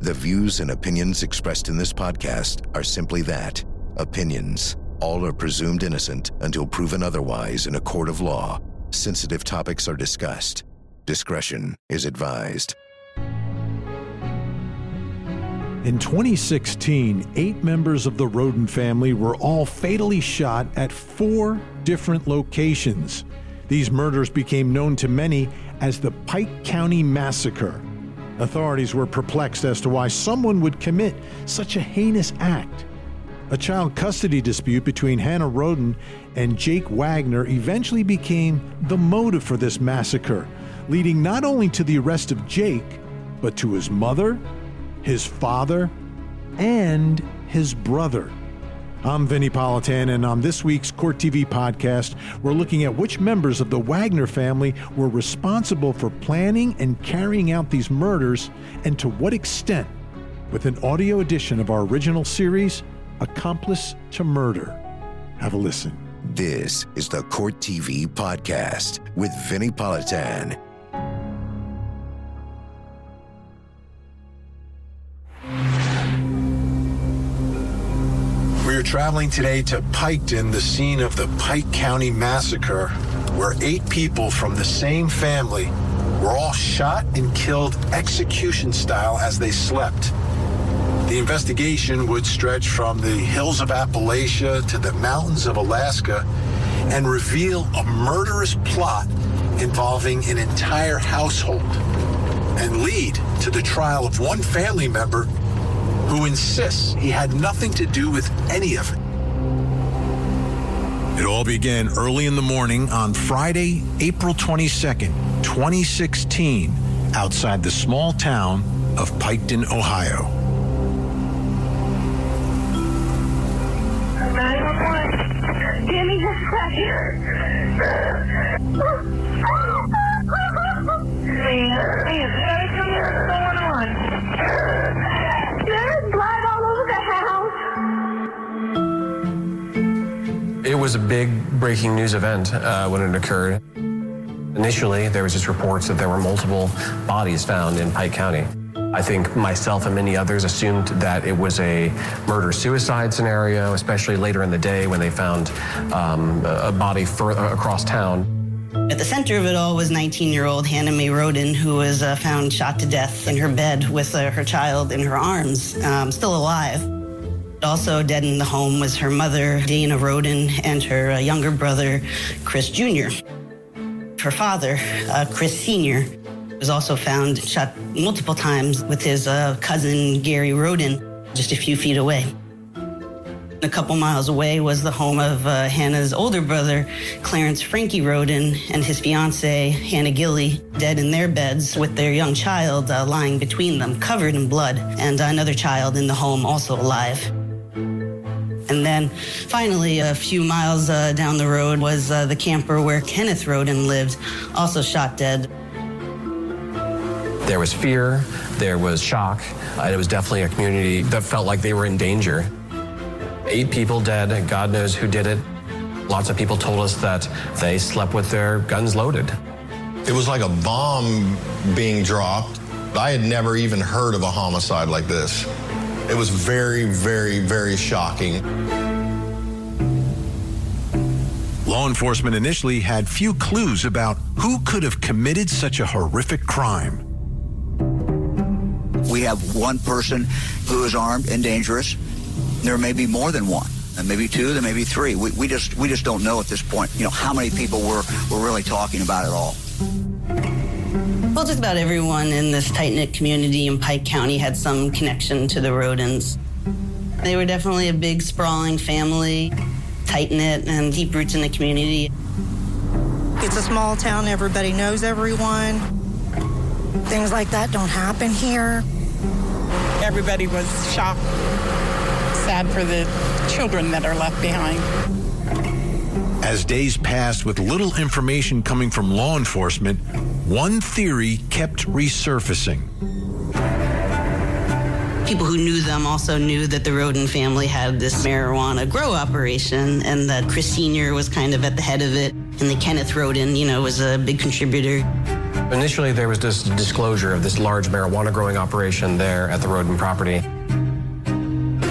The views and opinions expressed in this podcast are simply that opinions. All are presumed innocent until proven otherwise in a court of law. Sensitive topics are discussed. Discretion is advised. In 2016, eight members of the Rhoden family were all fatally shot at four different locations. These murders became known to many as the Pike County Massacre. Authorities were perplexed as to why someone would commit such a heinous act. A child custody dispute between Hannah Rhoden and Jake Wagner eventually became the motive for this massacre, leading not only to the arrest of Jake, but to his mother, his father, and his brother. I'm Vinnie Politan, and on this week's Court TV podcast, we're looking at which members of the Wagner family were responsible for planning and carrying out these murders, and to what extent, with an audio edition of our original series, Accomplice to Murder. Have a listen. This is the Court TV podcast with Vinnie Politan. Traveling today to Piketon, the scene of the Pike County Massacre, where eight people from the same family were all shot and killed execution style as they slept. The investigation would stretch from the hills of Appalachia to the mountains of Alaska and reveal a murderous plot involving an entire household and lead to the trial of one family member who insists he had nothing to do with any of it. It all began early in the morning on Friday, April 22nd, 2016, outside the small town of Piketon, Ohio. 911. Danny just. What's going on? It was a big breaking news event uh, when it occurred. Initially, there was just reports that there were multiple bodies found in Pike County. I think myself and many others assumed that it was a murder-suicide scenario, especially later in the day when they found um, a body across town. At the center of it all was 19-year-old Hannah Mae Rhoden, who was uh, found shot to death in her bed with uh, her child in her arms, um, still alive. Also dead in the home was her mother, Dana Rhoden, and her uh, younger brother, Chris Jr. Her father, uh, Chris Sr., was also found shot multiple times with his uh, cousin, Gary Rhoden, just a few feet away. A couple miles away was the home of uh, Hannah's older brother, Clarence Frankie Rhoden, and his fiancee, Hannah Gilley, dead in their beds with their young child uh, lying between them, covered in blood, and another child in the home also alive. And then finally, a few miles uh, down the road was uh, the camper where Kenneth Rhoden lived, also shot dead. There was fear, there was shock, and it was definitely a community that felt like they were in danger. Eight people dead, and God knows who did it. Lots of people told us that they slept with their guns loaded. It was like a bomb being dropped. I had never even heard of a homicide like this. It was very, very, very shocking. Law enforcement initially had few clues about who could have committed such a horrific crime. We have one person who is armed and dangerous. There may be more than one. And maybe two, there may be three. We, we just we just don't know at this point, you know, how many people we're, we're really talking about at all. Well, just about everyone in this tight knit community in Pike County had some connection to the Rhodens. They were definitely a big, sprawling family, tight knit and deep roots in the community. It's a small town, everybody knows everyone. Things like that don't happen here. Everybody was shocked, sad for the children that are left behind. As days passed with little information coming from law enforcement, one theory kept resurfacing. People who knew them also knew that the Rhoden family had this marijuana grow operation and that Chris Sr. was kind of at the head of it and that Kenneth Rhoden, you know, was a big contributor. Initially, there was this disclosure of this large marijuana growing operation there at the Rhoden property.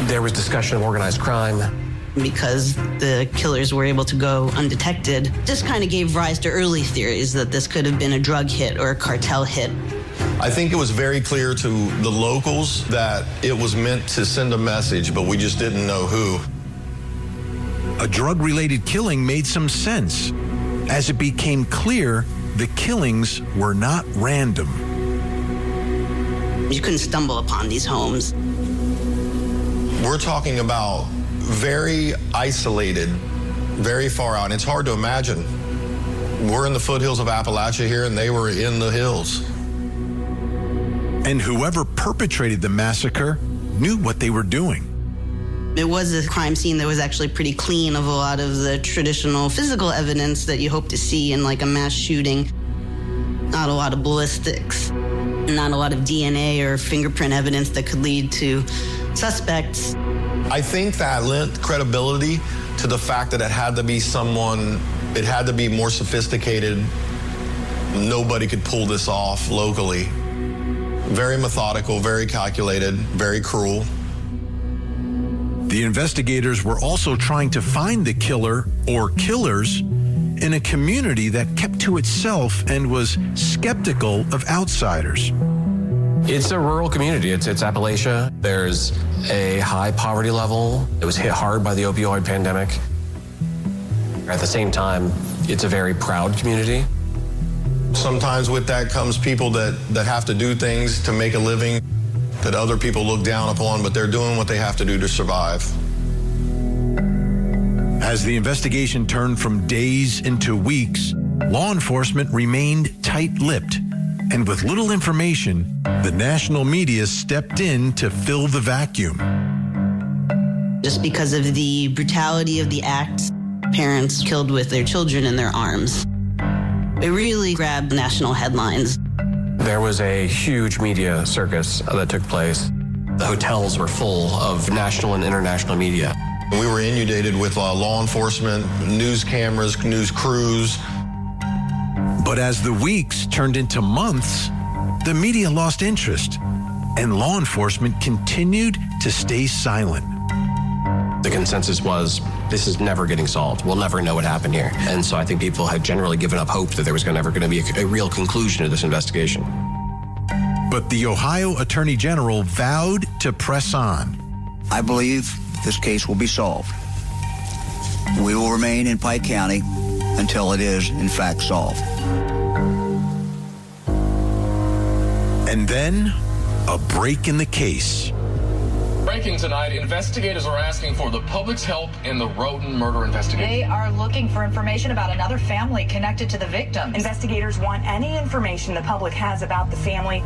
There was discussion of organized crime. Because the killers were able to go undetected, just kind of gave rise to early theories that this could have been a drug hit or a cartel hit. I think it was very clear to the locals that it was meant to send a message, but we just didn't know who. A drug related killing made some sense as it became clear the killings were not random. You couldn't stumble upon these homes. We're talking about very isolated, very far out. And it's hard to imagine. We're in the foothills of Appalachia here, and they were in the hills. And whoever perpetrated the massacre knew what they were doing. It was a crime scene that was actually pretty clean of a lot of the traditional physical evidence that you hope to see in like a mass shooting. Not a lot of ballistics, not a lot of DNA or fingerprint evidence that could lead to suspects. I think that lent credibility to the fact that it had to be someone, it had to be more sophisticated. Nobody could pull this off locally. Very methodical, very calculated, very cruel. The investigators were also trying to find the killer or killers in a community that kept to itself and was skeptical of outsiders. It's a rural community. It's, it's Appalachia. There's a high poverty level. It was hit hard by the opioid pandemic. At the same time, it's a very proud community. Sometimes with that comes people that, that have to do things to make a living that other people look down upon, but they're doing what they have to do to survive. As the investigation turned from days into weeks, law enforcement remained tight lipped. And with little information, the national media stepped in to fill the vacuum. Just because of the brutality of the act, parents killed with their children in their arms. It really grabbed national headlines. There was a huge media circus that took place. The hotels were full of national and international media. We were inundated with uh, law enforcement, news cameras, news crews. But as the weeks turned into months, the media lost interest, and law enforcement continued to stay silent. The consensus was this is never getting solved. We'll never know what happened here. And so I think people had generally given up hope that there was never going to be a, a real conclusion to this investigation. But the Ohio Attorney General vowed to press on. I believe this case will be solved. We will remain in Pike County until it is, in fact, solved. And then a break in the case. Breaking tonight, investigators are asking for the public's help in the Rhoden murder investigation. They are looking for information about another family connected to the victim. Investigators want any information the public has about the family.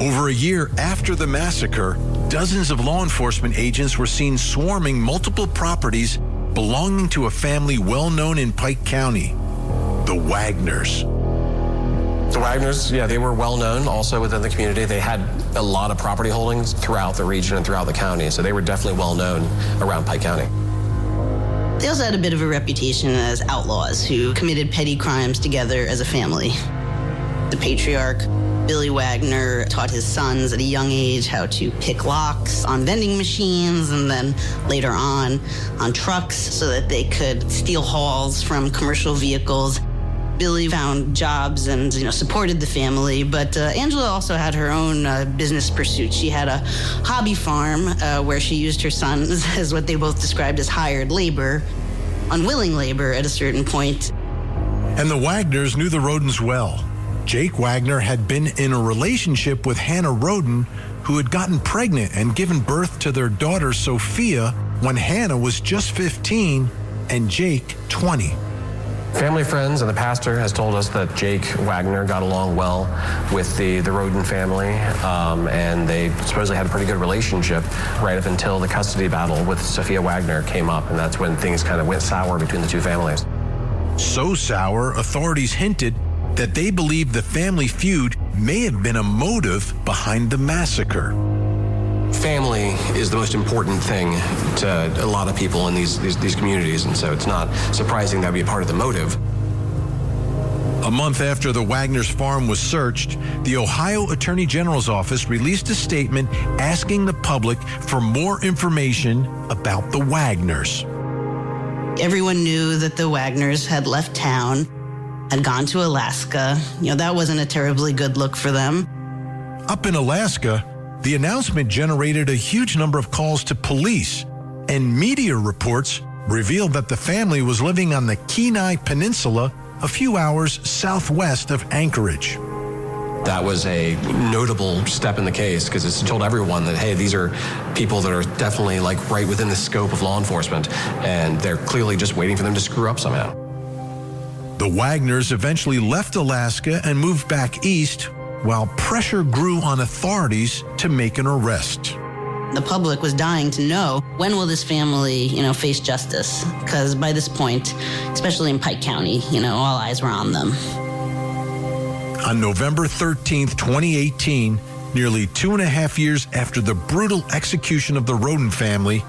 Over a year after the massacre, dozens of law enforcement agents were seen swarming multiple properties belonging to a family well known in Pike County, the Wagners. The Wagners, yeah, they were well known also within the community. They had a lot of property holdings throughout the region and throughout the county, so they were definitely well known around Pike County. They also had a bit of a reputation as outlaws who committed petty crimes together as a family. The patriarch, Billy Wagner, taught his sons at a young age how to pick locks on vending machines and then later on on trucks so that they could steal hauls from commercial vehicles Billy found jobs and you know supported the family, but uh, Angela also had her own uh, business pursuits. She had a hobby farm uh, where she used her sons as what they both described as hired labor, unwilling labor at a certain point. And the Wagners knew the Rhodens well. Jake Wagner had been in a relationship with Hannah Rhoden, who had gotten pregnant and given birth to their daughter Sophia when Hannah was just 15 and Jake 20. Family friends and the pastor has told us that Jake Wagner got along well with the, the Rhoden family, um, and they supposedly had a pretty good relationship right up until the custody battle with Sophia Wagner came up, and that's when things kind of went sour between the two families. So sour, authorities hinted that they believe the family feud may have been a motive behind the massacre. Family is the most important thing to a lot of people in these, these, these communities, and so it's not surprising that would be a part of the motive. A month after the Wagner's farm was searched, the Ohio Attorney General's office released a statement asking the public for more information about the Wagners. Everyone knew that the Wagners had left town, had gone to Alaska. You know, that wasn't a terribly good look for them. Up in Alaska, the announcement generated a huge number of calls to police, and media reports revealed that the family was living on the Kenai Peninsula a few hours southwest of Anchorage. That was a notable step in the case because it's told everyone that, hey, these are people that are definitely like right within the scope of law enforcement, and they're clearly just waiting for them to screw up somehow. The Wagners eventually left Alaska and moved back east while pressure grew on authorities to make an arrest. The public was dying to know when will this family, you know, face justice? Because by this point, especially in Pike County, you know, all eyes were on them. On November 13th, 2018, nearly two and a half years after the brutal execution of the Rhoden family,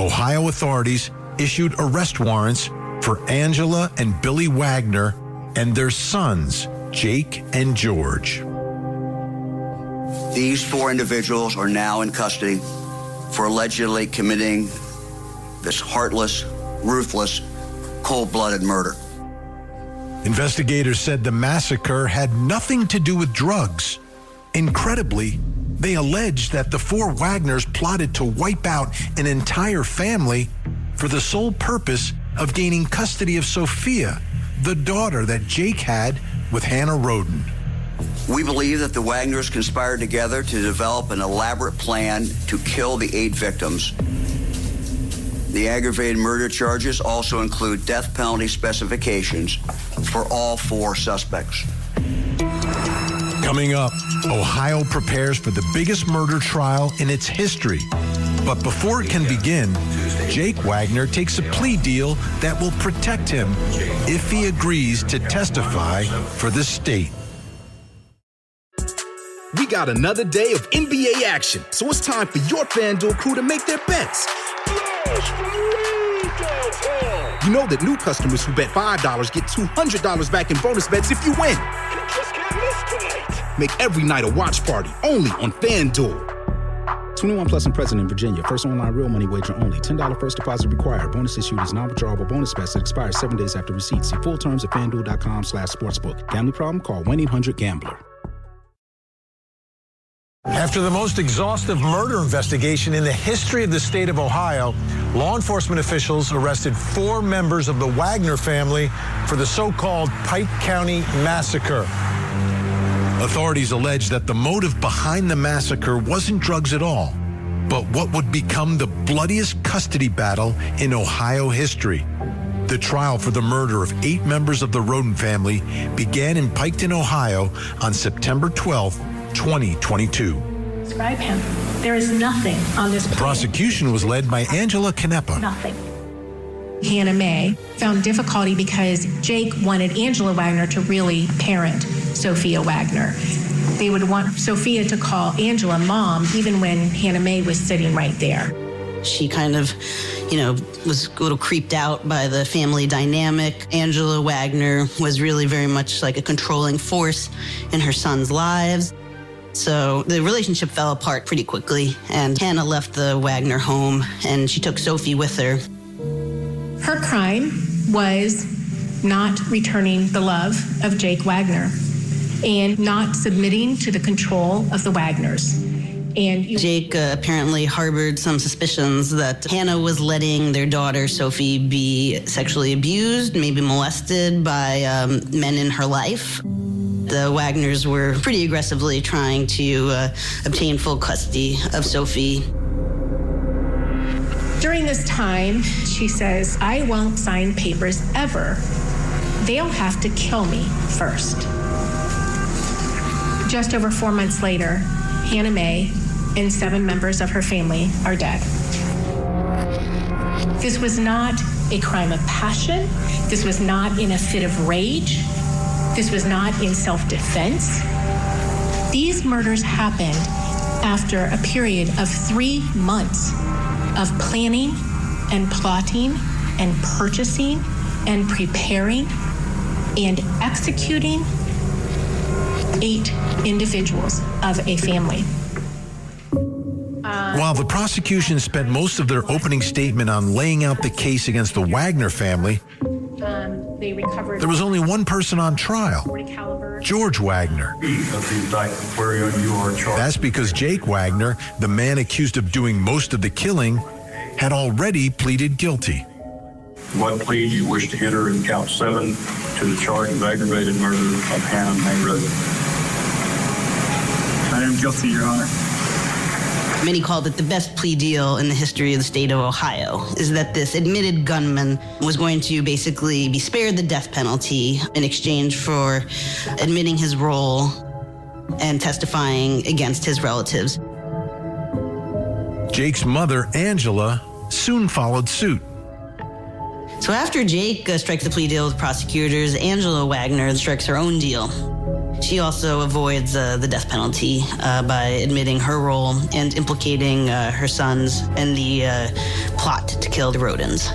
Ohio authorities issued arrest warrants for Angela and Billy Wagner and their sons, Jake and George. These four individuals are now in custody for allegedly committing this heartless, ruthless, cold blooded murder. Investigators said the massacre had nothing to do with drugs. Incredibly, they alleged that the four Wagners plotted to wipe out an entire family for the sole purpose of gaining custody of Sophia, the daughter that Jake had with Hannah Rhoden. We believe that the Wagners conspired together to develop an elaborate plan to kill the eight victims. The aggravated murder charges also include death penalty specifications for all four suspects. Coming up, Ohio prepares for the biggest murder trial in its history. But before it can begin, Jake Wagner takes a plea deal that will protect him if he agrees to testify for the state. We got another day of NBA action, so it's time for your FanDuel crew to make their bets. You know that new customers who bet $5 get $200 back in bonus bets if you win. Make every night a watch party only on FanDuel. 21 plus and present in Virginia. First online real money wager only. $10 first deposit required. Bonus issued is non-withdrawable bonus bets that expires seven days after receipt. See full terms at fanduel.com slash sportsbook. Gambling problem? Call 1-800-GAMBLER. After the most exhaustive murder investigation in the history of the state of Ohio, law enforcement officials arrested four members of the Wagner family for the so-called Pike County Massacre. Authorities allege that the motive behind the massacre wasn't drugs at all, but what would become the bloodiest custody battle in Ohio history. The trial for the murder of eight members of the Rhoden family began in Piketon, Ohio on September 12, 2022. Describe him. There is nothing on this The prosecution was led by Angela Canepa. Nothing. Hannah May found difficulty because Jake wanted Angela Wagner to really parent Sophia Wagner. They would want Sophia to call Angela mom even when Hannah Mae was sitting right there. She kind of, you know, was a little creeped out by the family dynamic. Angela Wagner was really very much like a controlling force in her son's lives. So the relationship fell apart pretty quickly, and Hannah left the Wagner home and she took Sophie with her. Her crime was not returning the love of Jake Wagner and not submitting to the control of the Wagners. And Jake uh, apparently harbored some suspicions that Hannah was letting their daughter Sophie be sexually abused, maybe molested by um, men in her life. The Wagners were pretty aggressively trying to uh, obtain full custody of Sophie. During this time, she says, I won't sign papers ever. They'll have to kill me first. Just over four months later, Hannah Mae and seven members of her family are dead. This was not a crime of passion. This was not in a fit of rage. This was not in self defense. These murders happened after a period of three months of planning and plotting and purchasing and preparing and executing eight individuals of a family. While the prosecution spent most of their opening statement on laying out the case against the Wagner family, Um, there was only one person on trial George Wagner. That's because Jake Wagner, the man accused of doing most of the killing, had already pleaded guilty. What plea do you wish to enter in count seven to the charge of aggravated murder of Hannah May Rhoden? I am guilty, Your Honor. Many called it the best plea deal in the history of the state of Ohio, is that this admitted gunman was going to basically be spared the death penalty in exchange for admitting his role and testifying against his relatives. Jake's mother, Angela, soon followed suit. So after Jake uh, strikes a plea deal with prosecutors, Angela Wagner strikes her own deal. She also avoids uh, the death penalty uh, by admitting her role and implicating uh, her sons in the uh, plot to kill the Rhodens.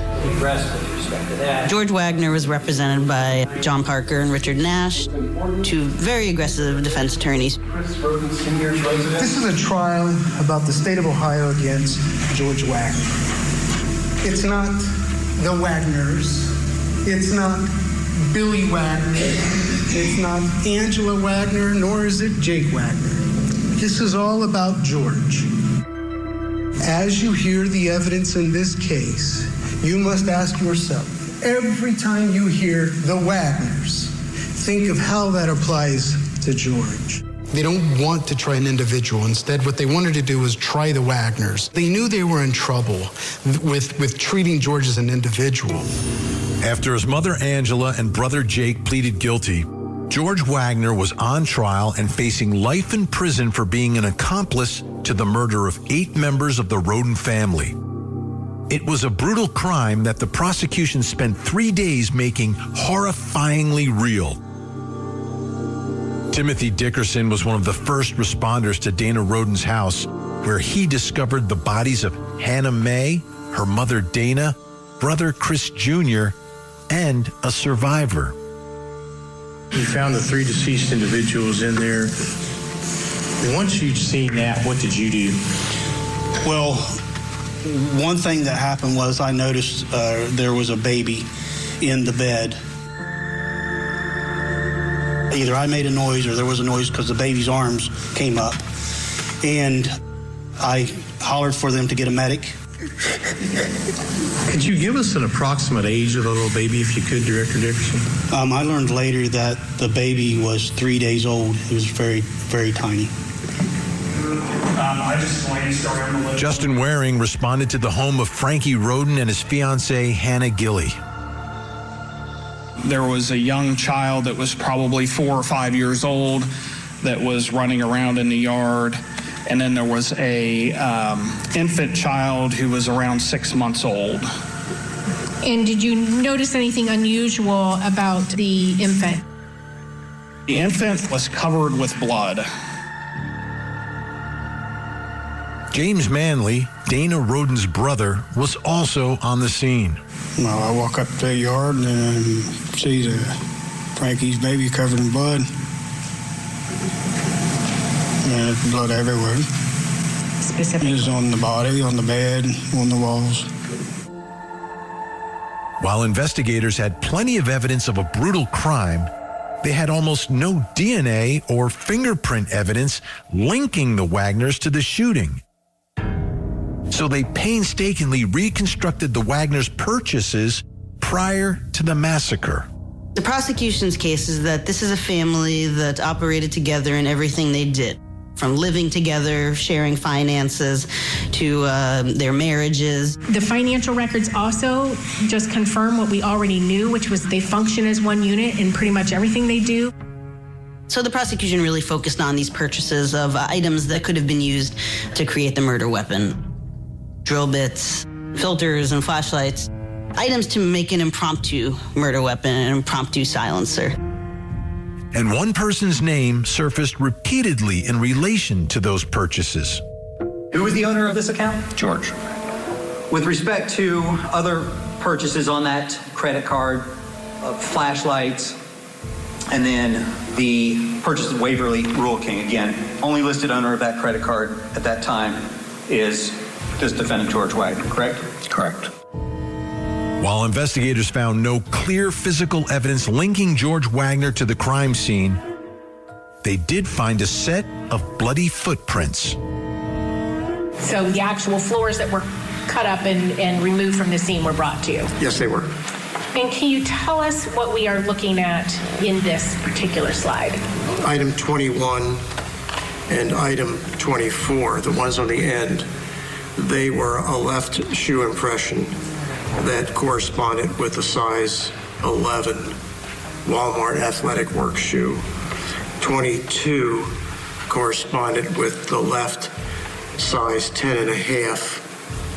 George Wagner was represented by John Parker and Richard Nash, two very aggressive defense attorneys. This is a trial about the state of Ohio against George Wagner. It's not the Wagners. It's not Billy Wagner. It's not Angela Wagner, nor is it Jake Wagner. This is all about George. As you hear the evidence in this case, you must ask yourself every time you hear the Wagners, think of how that applies to George. They don't want to try an individual. Instead, what they wanted to do was try the Wagners. They knew they were in trouble with, with treating George as an individual. After his mother Angela and brother Jake pleaded guilty, George Wagner was on trial and facing life in prison for being an accomplice to the murder of eight members of the Rhoden family. It was a brutal crime that the prosecution spent three days making horrifyingly real. Timothy Dickerson was one of the first responders to Dana Rhoden's house, where he discovered the bodies of Hannah May, her mother Dana, brother Chris Jr., and a survivor. You found the three deceased individuals in there. Once you'd seen that, what did you do? Well, one thing that happened was I noticed uh, there was a baby in the bed. Either I made a noise or there was a noise because the baby's arms came up. And I hollered for them to get a medic. Could you give us an approximate age of the little baby, if you could, Director Dickerson? Um, I learned later that the baby was three days old. It was very, very tiny. Um, I just glanced around the Justin Waring responded to the home of Frankie Rhoden and his fiancee, Hannah Gilley. There was a young child that was probably four or five years old that was running around in the yard. And then there was a um, infant child who was around six months old. And did you notice anything unusual about the infant? The infant was covered with blood. James Manley, Dana Rhoden's brother, was also on the scene. Well, I walk up to the yard and see the Frankie's baby covered in blood. And there's blood everywhere. Specific. It's on the body, on the bed, on the walls. While investigators had plenty of evidence of a brutal crime, they had almost no DNA or fingerprint evidence linking the Wagners to the shooting. So they painstakingly reconstructed the Wagners' purchases prior to the massacre. The prosecution's case is that this is a family that operated together in everything they did. From living together, sharing finances, to uh, their marriages. The financial records also just confirm what we already knew, which was they function as one unit in pretty much everything they do. So the prosecution really focused on these purchases of items that could have been used to create the murder weapon drill bits, filters, and flashlights. Items to make an impromptu murder weapon, an impromptu silencer. And one person's name surfaced repeatedly in relation to those purchases. Who was the owner of this account? George. With respect to other purchases on that credit card, uh, flashlights, and then the purchase of Waverly Rural King, again, only listed owner of that credit card at that time is this defendant, George Wagner, correct? Correct. While investigators found no clear physical evidence linking George Wagner to the crime scene, they did find a set of bloody footprints. So the actual floors that were cut up and, and removed from the scene were brought to you. Yes, they were. And can you tell us what we are looking at in this particular slide? Item 21 and item 24, the ones on the end, they were a left shoe impression that corresponded with the size 11 Walmart athletic work shoe. 22 corresponded with the left size 10 and a half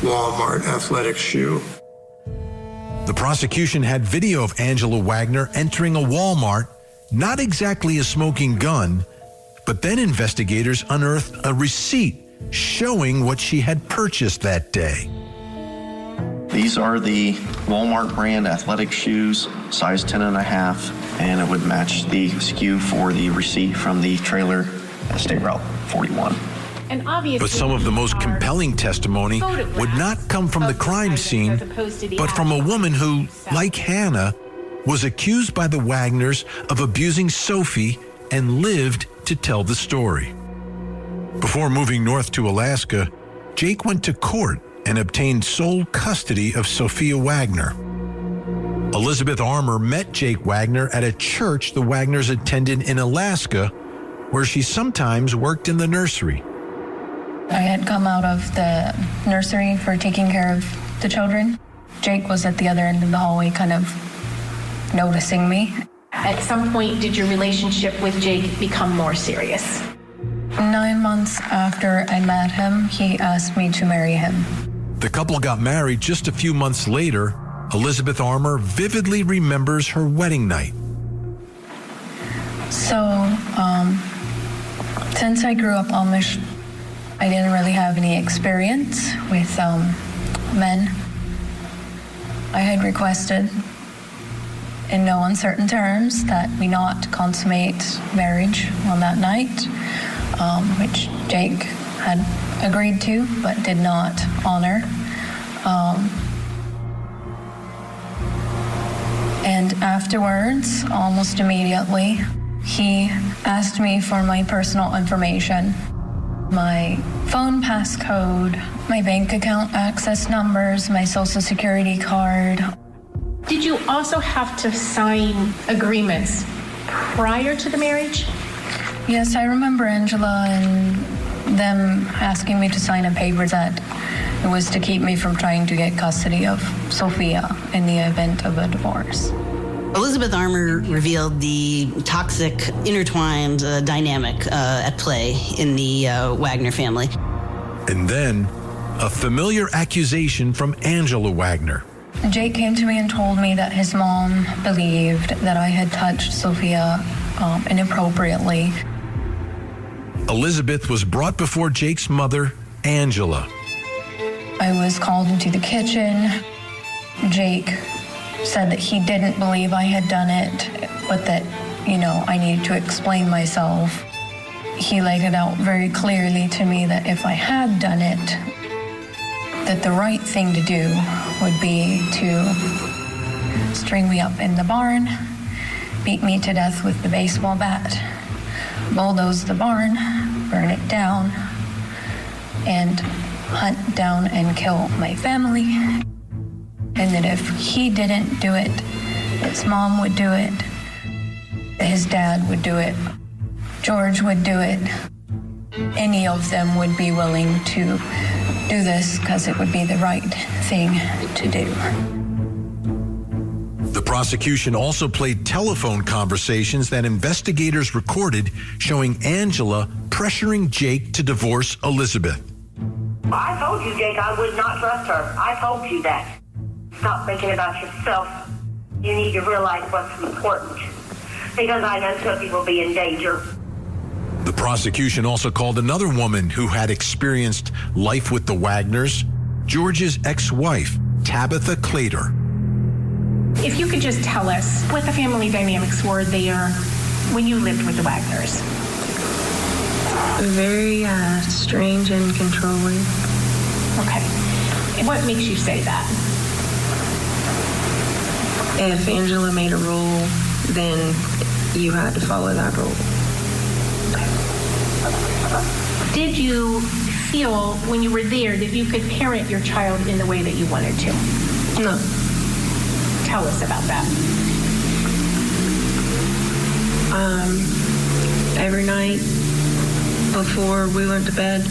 Walmart athletic shoe. The prosecution had video of Angela Wagner entering a Walmart, not exactly a smoking gun, but then investigators unearthed a receipt showing what she had purchased that day. These are the Walmart brand athletic shoes, size 10 and a half, and it would match the SKU for the receipt from the trailer at State Route 41. And obviously, But some of the most compelling testimony would not come from the crime scene, but from a woman who, like Hannah, was accused by the Wagners of abusing Sophie and lived to tell the story. Before moving north to Alaska, Jake went to court and obtained sole custody of Sophia Wagner. Elizabeth Armour met Jake Wagner at a church the Wagners attended in Alaska, where she sometimes worked in the nursery. I had come out of the nursery for taking care of the children. Jake was at the other end of the hallway, kind of noticing me. At some point, did your relationship with Jake become more serious? Nine months after I met him, he asked me to marry him. The couple got married just a few months later. Elizabeth Armour vividly remembers her wedding night. So, um, since I grew up Amish, I didn't really have any experience with um, men. I had requested, in no uncertain terms, that we not consummate marriage on that night, um, which Jake had agreed to but did not honor. Um, and afterwards, almost immediately, he asked me for my personal information my phone passcode, my bank account access numbers, my social security card. Did you also have to sign agreements prior to the marriage? Yes, I remember Angela and them asking me to sign a paper that it was to keep me from trying to get custody of Sophia in the event of a divorce. Elizabeth Armour revealed the toxic, intertwined uh, dynamic uh, at play in the uh, Wagner family. And then, a familiar accusation from Angela Wagner. Jake came to me and told me that his mom believed that I had touched Sophia um, inappropriately. Elizabeth was brought before Jake's mother, Angela. I was called into the kitchen. Jake said that he didn't believe I had done it, but that, you know, I needed to explain myself. He laid it out very clearly to me that if I had done it, that the right thing to do would be to string me up in the barn, beat me to death with the baseball bat, bulldoze the barn, burn it down, and hunt down and kill my family. And that if he didn't do it, his mom would do it, his dad would do it, George would do it. Any of them would be willing to do this because it would be the right thing to do. The prosecution also played telephone conversations that investigators recorded showing Angela pressuring Jake to divorce Elizabeth. I told you, Jake, I would not trust her. I told you that. Stop thinking about yourself. You need to realize what's important. Because I know Sophie will be in danger. The prosecution also called another woman who had experienced life with the Wagners, George's ex wife, Tabitha Claytor. If you could just tell us what the family dynamics were there when you lived with the Wagners. Very uh, strange and controlling. Okay. And what makes you say that? If Angela made a rule, then you had to follow that rule. Did you feel when you were there that you could parent your child in the way that you wanted to? No. Tell us about that. Um, every night before we went to bed,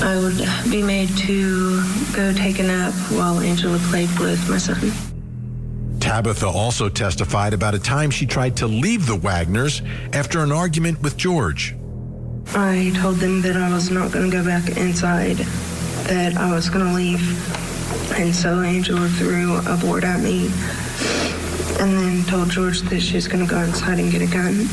I would be made to go take a nap while Angela played with my son. Tabitha also testified about a time she tried to leave the Wagners after an argument with George. I told them that I was not going to go back inside, that I was going to leave. And so Angela threw a board at me and then told George that she was going to go inside and get a gun.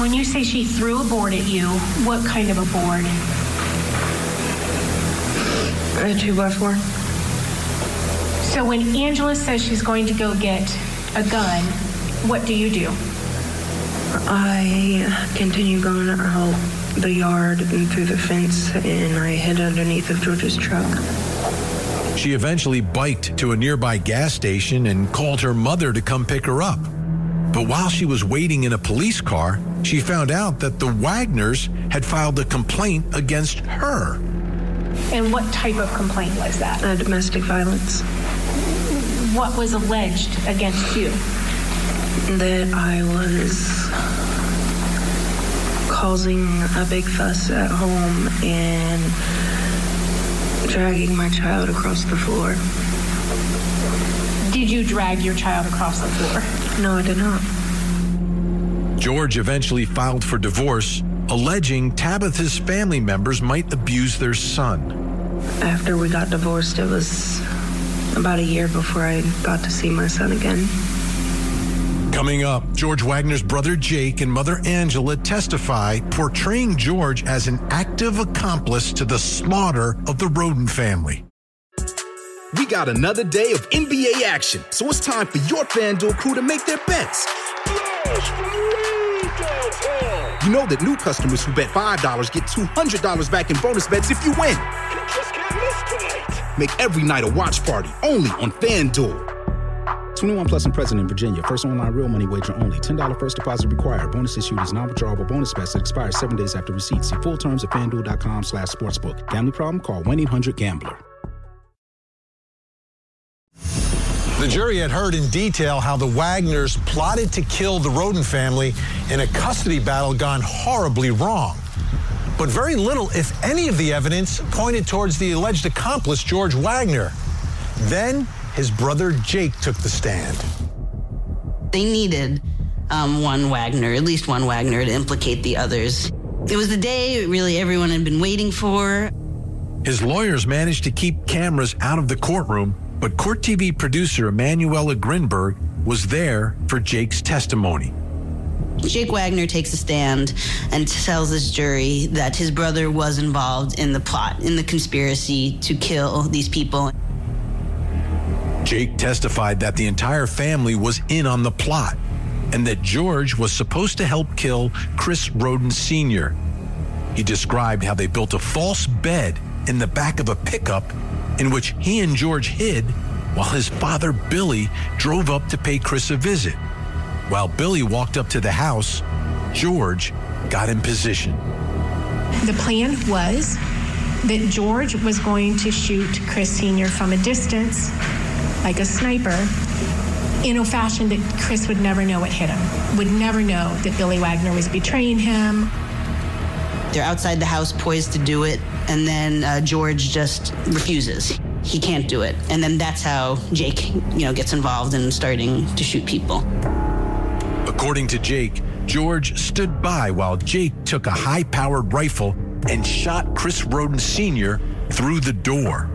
When you say she threw a board at you, what kind of a board? A two by four. So when Angela says she's going to go get a gun, what do you do? I continue going out the yard and through the fence, and I hid underneath of George's truck. She eventually biked to a nearby gas station and called her mother to come pick her up. But while she was waiting in a police car, she found out that the Wagners had filed a complaint against her. And what type of complaint was that? Uh, domestic violence. What was alleged against you? That I was causing a big fuss at home and dragging my child across the floor. Did you drag your child across the floor? No, I did not. George eventually filed for divorce, alleging Tabitha's family members might abuse their son. After we got divorced, it was about a year before I got to see my son again. Coming up, George Wagner's brother Jake and mother Angela testify, portraying George as an active accomplice to the slaughter of the Roden family. We got another day of NBA action, so it's time for your FanDuel crew to make their bets. You know that new customers who bet $5 get $200 back in bonus bets if you win. You Make every night a watch party only on FanDuel. 21 plus and present in Virginia. First online real money wager only. $10 first deposit required. Bonus issued is non-withdrawable bonus bets that expires seven days after receipt. See full terms at fanduel.com slash sportsbook. Gambling problem? Call 1-800-GAMBLER. The jury had heard in detail how the Wagners plotted to kill the Rhoden family in a custody battle gone horribly wrong. But very little, if any, of the evidence pointed towards the alleged accomplice, George Wagner. Then his brother Jake took the stand. They needed um, one Wagner, at least one Wagner, to implicate the others. It was the day really everyone had been waiting for. His lawyers managed to keep cameras out of the courtroom, but Court TV producer Emanuela Grinberg was there for Jake's testimony. Jake Wagner takes a stand and tells his jury that his brother was involved in the plot, in the conspiracy to kill these people. Jake testified that the entire family was in on the plot and that George was supposed to help kill Chris Rhoden Sr. He described how they built a false bed in the back of a pickup in which he and George hid while his father Billy drove up to pay Chris a visit. While Billy walked up to the house, George got in position. The plan was that George was going to shoot Chris Sr. from a distance, like a sniper, in a fashion that Chris would never know what hit him, would never know that Billy Wagner was betraying him. They're outside the house poised to do it, and then uh, George just refuses. He can't do it. And then that's how Jake, you know, gets involved in starting to shoot people. According to Jake, George stood by while Jake took a high powered rifle and shot Chris Rhoden Sr. through the door.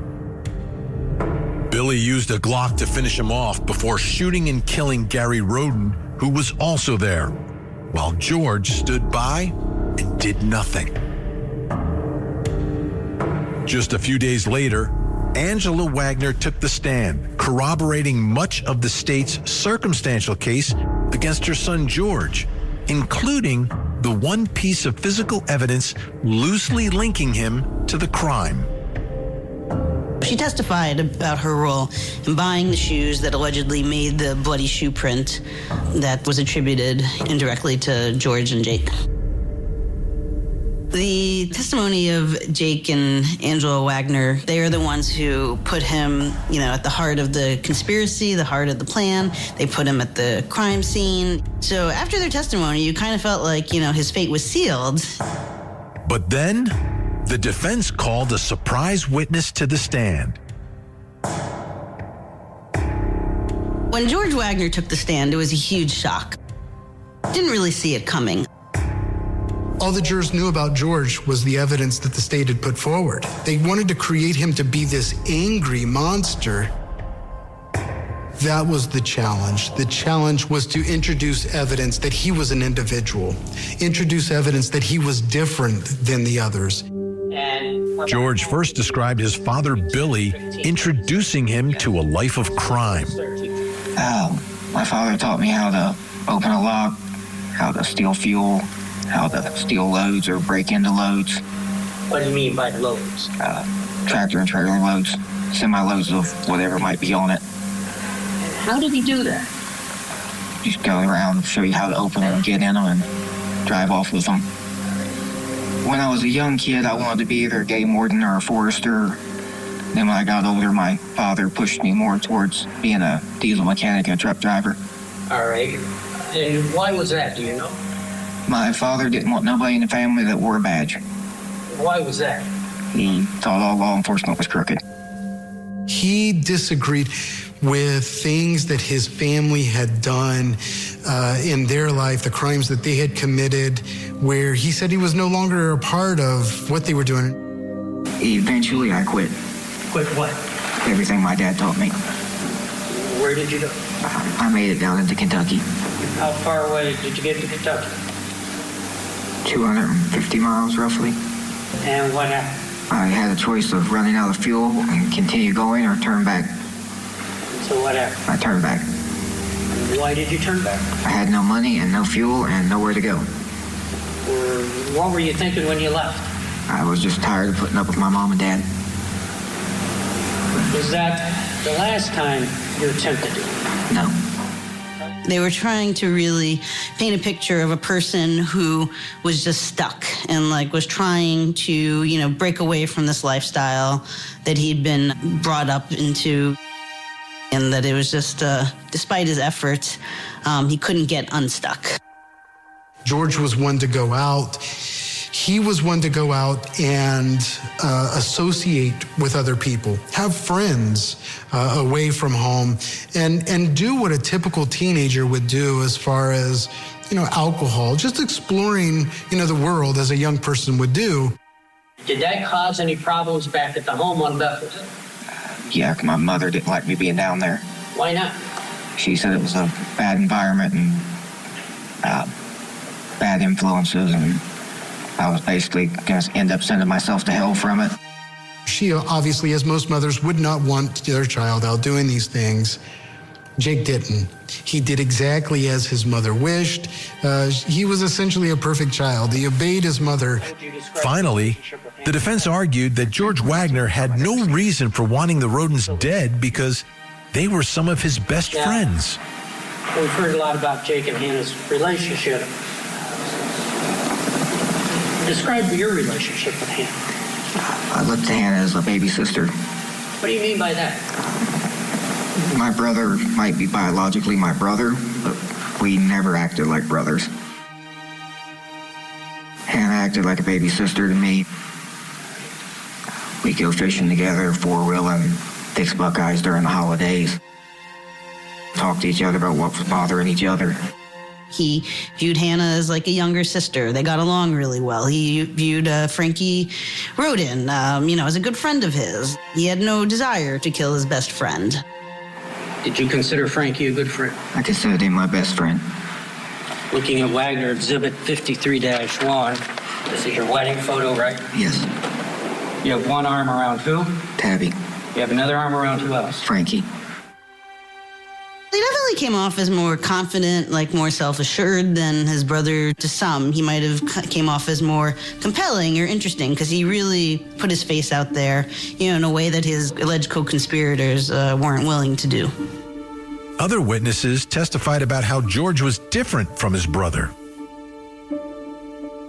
Billy used a Glock to finish him off before shooting and killing Gary Rhoden, who was also there, while George stood by and did nothing. Just a few days later, Angela Wagner took the stand, corroborating much of the state's circumstantial case against her son George, including the one piece of physical evidence loosely linking him to the crime. She testified about her role in buying the shoes that allegedly made the bloody shoe print that was attributed indirectly to George and Jake. The testimony of Jake and Angela Wagner, they are the ones who put him, you know, at the heart of the conspiracy, the heart of the plan. They put him at the crime scene. So after their testimony, you kind of felt like, you know, his fate was sealed. But then the defense called a surprise witness to the stand. When George Wagner took the stand, it was a huge shock. Didn't really see it coming. All the jurors knew about George was the evidence that the state had put forward. They wanted to create him to be this angry monster. That was the challenge. The challenge was to introduce evidence that he was an individual, introduce evidence that he was different than the others. George first described his father Billy introducing him to a life of crime. Um, my father taught me how to open a lock, how to steal fuel, how to steal loads or break into loads. What do you mean by loads? Uh, tractor and trailer loads, semi loads of whatever might be on it. How did he do that? Just go around, show you how to open them, get in them, and drive off with them. When I was a young kid, I wanted to be either a game warden or a forester. Then when I got older, my father pushed me more towards being a diesel mechanic and a truck driver. All right. And why was that? Do you know? My father didn't want nobody in the family that wore a badge. Why was that? He thought all law enforcement was crooked. He disagreed with things that his family had done uh, in their life, the crimes that they had committed, where he said he was no longer a part of what they were doing. Eventually, I quit. Quit what? Everything my dad taught me. Where did you go? I made it down into Kentucky. How far away did you get to Kentucky? 250 miles roughly. And what happened? I had a choice of running out of fuel and continue going or turn back. So whatever. I turned back. Why did you turn back? I had no money and no fuel and nowhere to go. Or what were you thinking when you left? I was just tired of putting up with my mom and dad. Was that the last time you attempted it? No. They were trying to really paint a picture of a person who was just stuck and like was trying to, you know, break away from this lifestyle that he'd been brought up into. And that it was just, uh, despite his efforts, um, he couldn't get unstuck. George was one to go out. He was one to go out and uh, associate with other people, have friends uh, away from home, and and do what a typical teenager would do as far as you know alcohol, just exploring you know the world as a young person would do. Did that cause any problems back at the home on Bethel? Yeah, my mother didn't like me being down there. Why not? She said it was a bad environment and uh, bad influences, and I was basically going to end up sending myself to hell from it. She obviously, as most mothers, would not want their child out doing these things. Jake didn't. He did exactly as his mother wished. Uh, he was essentially a perfect child. He obeyed his mother. Finally, the defense argued that George Wagner had no reason for wanting the Rhodens dead because they were some of his best Yeah. friends. We've heard a lot about Jake and Hannah's relationship. Describe your relationship with Hannah. I looked to Hannah as a baby sister. What do you mean by that? My brother might be biologically my brother, but we never acted like brothers. Hannah acted like a baby sister to me. We go fishing together, four wheeling, fix Buckeyes during the holidays. Talk to each other about what was bothering each other. He viewed Hannah as like a younger sister. They got along really well. He viewed uh, Frankie Rhoden, um, you know, as a good friend of his. He had no desire to kill his best friend. Did you consider Frankie a good friend? I considered him my best friend. Looking at Wagner Exhibit 53-1, this is your wedding photo, right? Yes, You have one arm around who? Tabby, You have another arm around who else? Frankie. He definitely came off as more confident, like more self-assured than his brother. To some, he might have came off as more compelling or interesting because he really put his face out there, you know, in a way that his alleged co-conspirators uh, weren't willing to do. Other witnesses testified about how George was different from his brother.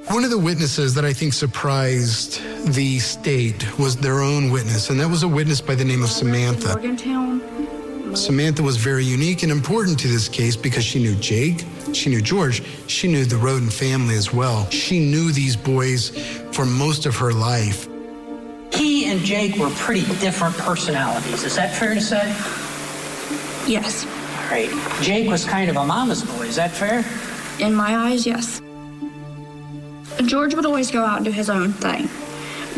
One of the witnesses that I think surprised the state was their own witness, and that was a witness by the name of Samantha. Morgantown. Samantha was very unique and important to this case because she knew Jake, she knew George, she knew the Rhoden family as well. She knew these boys for most of her life. He and Jake were pretty different personalities. Is that fair to say? Yes. All right. Jake was kind of a mama's boy. Is that fair? In my eyes, yes. George would always go out and do his own thing.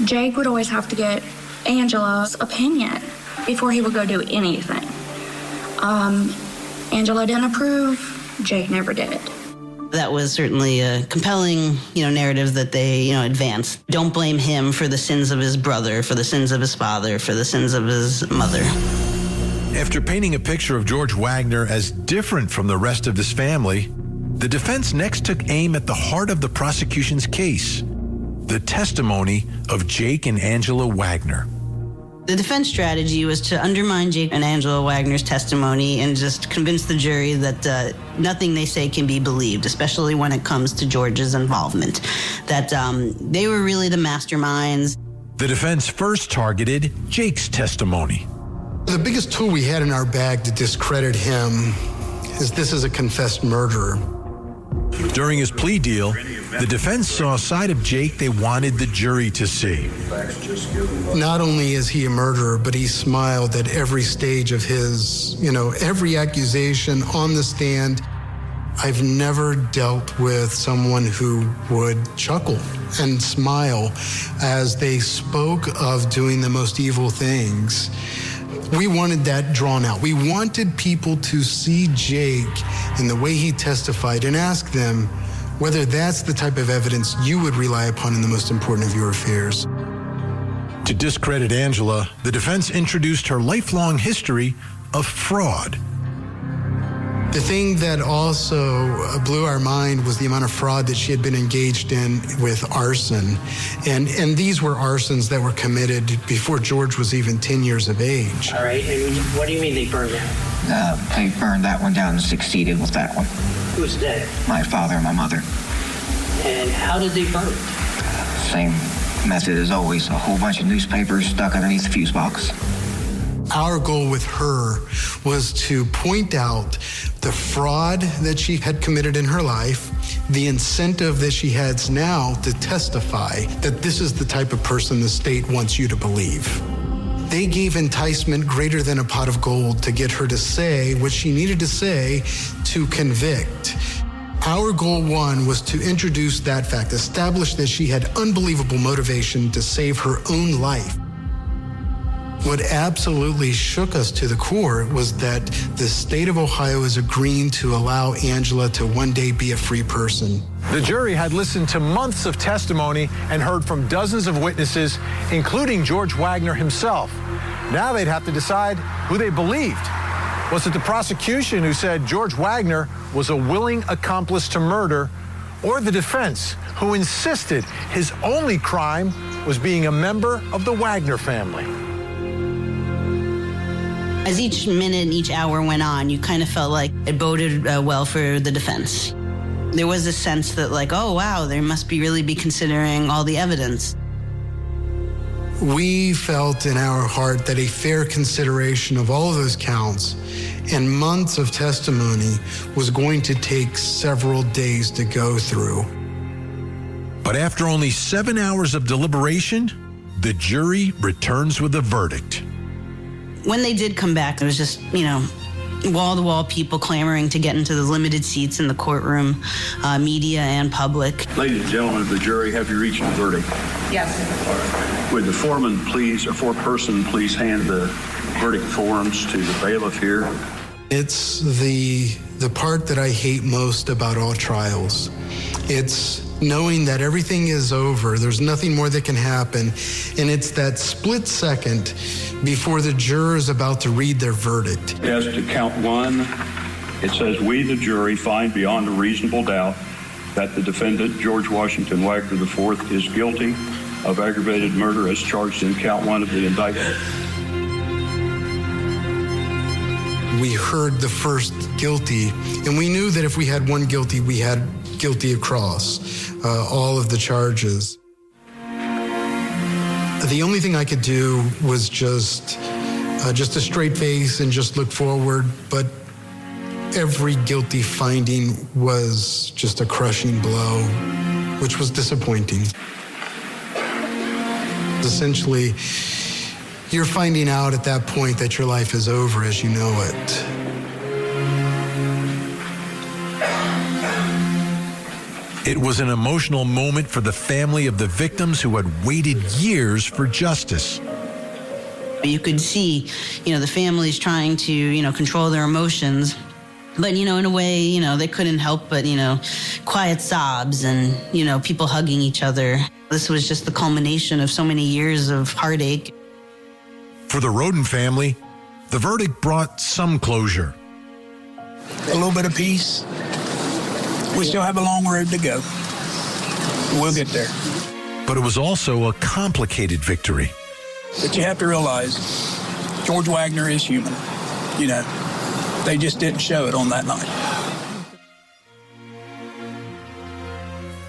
Jake would always have to get Angela's opinion before he would go do anything. Um, Angela didn't approve. Jake never did. That was certainly a compelling, you know, narrative that they, you know, advanced. Don't blame him for the sins of his brother, for the sins of his father, for the sins of his mother. After painting a picture of George Wagner as different from the rest of his family, the defense next took aim at the heart of the prosecution's case the testimony of Jake and Angela Wagner. The defense strategy was to undermine Jake and Angela Wagner's testimony and just convince the jury that uh, nothing they say can be believed, especially when it comes to George's involvement. That um, they were really the masterminds. The defense first targeted Jake's testimony. The biggest tool we had in our bag to discredit him is this is a confessed murderer. During his plea deal, the defense saw a side of Jake they wanted the jury to see. Not only is he a murderer, but he smiled at every stage of his, you know, every accusation on the stand. I've never dealt with someone who would chuckle and smile as they spoke of doing the most evil things. We wanted that drawn out. We wanted people to see Jake in the way he testified and ask them whether that's the type of evidence you would rely upon in the most important of your affairs. To discredit Angela, the defense introduced her lifelong history of fraud. The thing that also uh, blew our mind was the amount of fraud that she had been engaged in with arson. And, and these were arsons that were committed before George was even 10 years of age. All right. And what do you mean they burned down? Uh, they burned that one down and succeeded with that one. Who's dead? My father and my mother. And how did they burn it? Same method as always. A whole bunch of newspapers stuck underneath the fuse box. Our goal with her was to point out the fraud that she had committed in her life, the incentive that she has now to testify that this is the type of person the state wants you to believe. They gave enticement greater than a pot of gold to get her to say what she needed to say to convict. Our goal one was to introduce that fact, establish that she had unbelievable motivation to save her own life. What absolutely shook us to the core was that the state of Ohio is agreeing to allow Angela to one day be a free person. The jury had listened to months of testimony and heard from dozens of witnesses, including George Wagner himself. Now they'd have to decide who they believed. Was it the prosecution who said George Wagner was a willing accomplice to murder, or the defense who insisted his only crime was being a member of the Wagner family? As each minute and each hour went on, you kind of felt like it boded uh, well for the defense. There was a sense that, like, oh, wow, they must be really be considering all the evidence. We felt in our heart that a fair consideration of all of those counts and months of testimony was going to take several days to go through. But after only seven hours of deliberation, the jury returns with a verdict. When they did come back, there was just, you know, wall to wall people clamoring to get into the limited seats in the courtroom, uh, media and public. Ladies and gentlemen of the jury, have you reached a verdict? Yes. Would the foreman please, or foreperson please hand the verdict forms to the bailiff here? It's the the part that I hate most about all trials. It's knowing that everything is over, there's nothing more that can happen, and it's that split second before the juror is about to read their verdict. As to count one, it says, We, the jury, find beyond a reasonable doubt that the defendant, George Washington Wagner IV, is guilty of aggravated murder as charged in count one of the indictment. We heard the first guilty, and we knew that if we had one guilty, we had guilty across uh, all of the charges. The only thing I could do was just, uh, just a straight face and just look forward. But every guilty finding was just a crushing blow, which was disappointing. Essentially, you're finding out at that point that your life is over as you know it. It was an emotional moment for the family of the victims who had waited years for justice. You could see, you know, the families trying to, you know, control their emotions. But, you know, in a way, you know, they couldn't help but, you know, quiet sobs and, you know, people hugging each other. This was just the culmination of so many years of heartache. For the Rhoden family, the verdict brought some closure. A little bit of peace. We still have a long road to go. We'll get there. But it was also a complicated victory. But you have to realize George Wagner is human. You know, they just didn't show it on that night.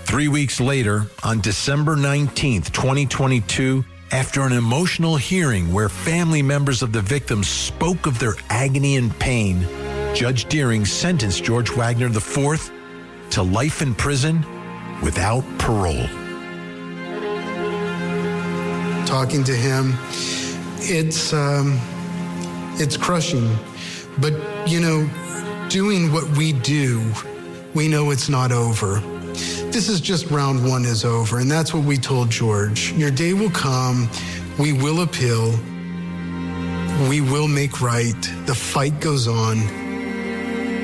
Three weeks later, on December 19th, 2022, after an emotional hearing where family members of the victims spoke of their agony and pain, Judge Deering sentenced George Wagner IV to life in prison without parole. Talking to him, it's um, it's crushing, but you know, doing what we do, we know it's not over. This is just round one is over, and that's what we told George. Your day will come. We will appeal. We will make right. The fight goes on.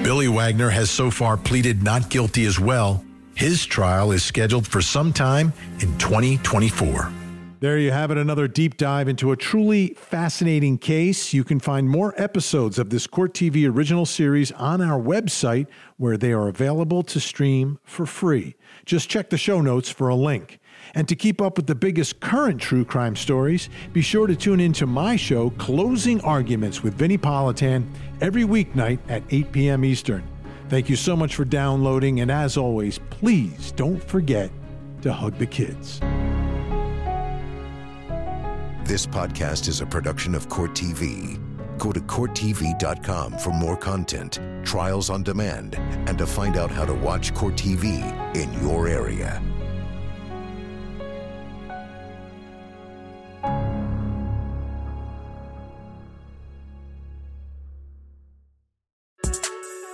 Billy Wagner has so far pleaded not guilty as well. His trial is scheduled for sometime in 2024. There you have it, another deep dive into a truly fascinating case. You can find more episodes of this Court TV original series on our website where they are available to stream for free. Just check the show notes for a link. And to keep up with the biggest current true crime stories, be sure to tune in to my show, Closing Arguments with Vinnie Politan, every weeknight at 8 p.m. Eastern. Thank you so much for downloading, and as always, please don't forget to hug the kids. This podcast is a production of Court TV. Go to CourtTV.com for more content, trials on demand, and to find out how to watch Court TV in your area.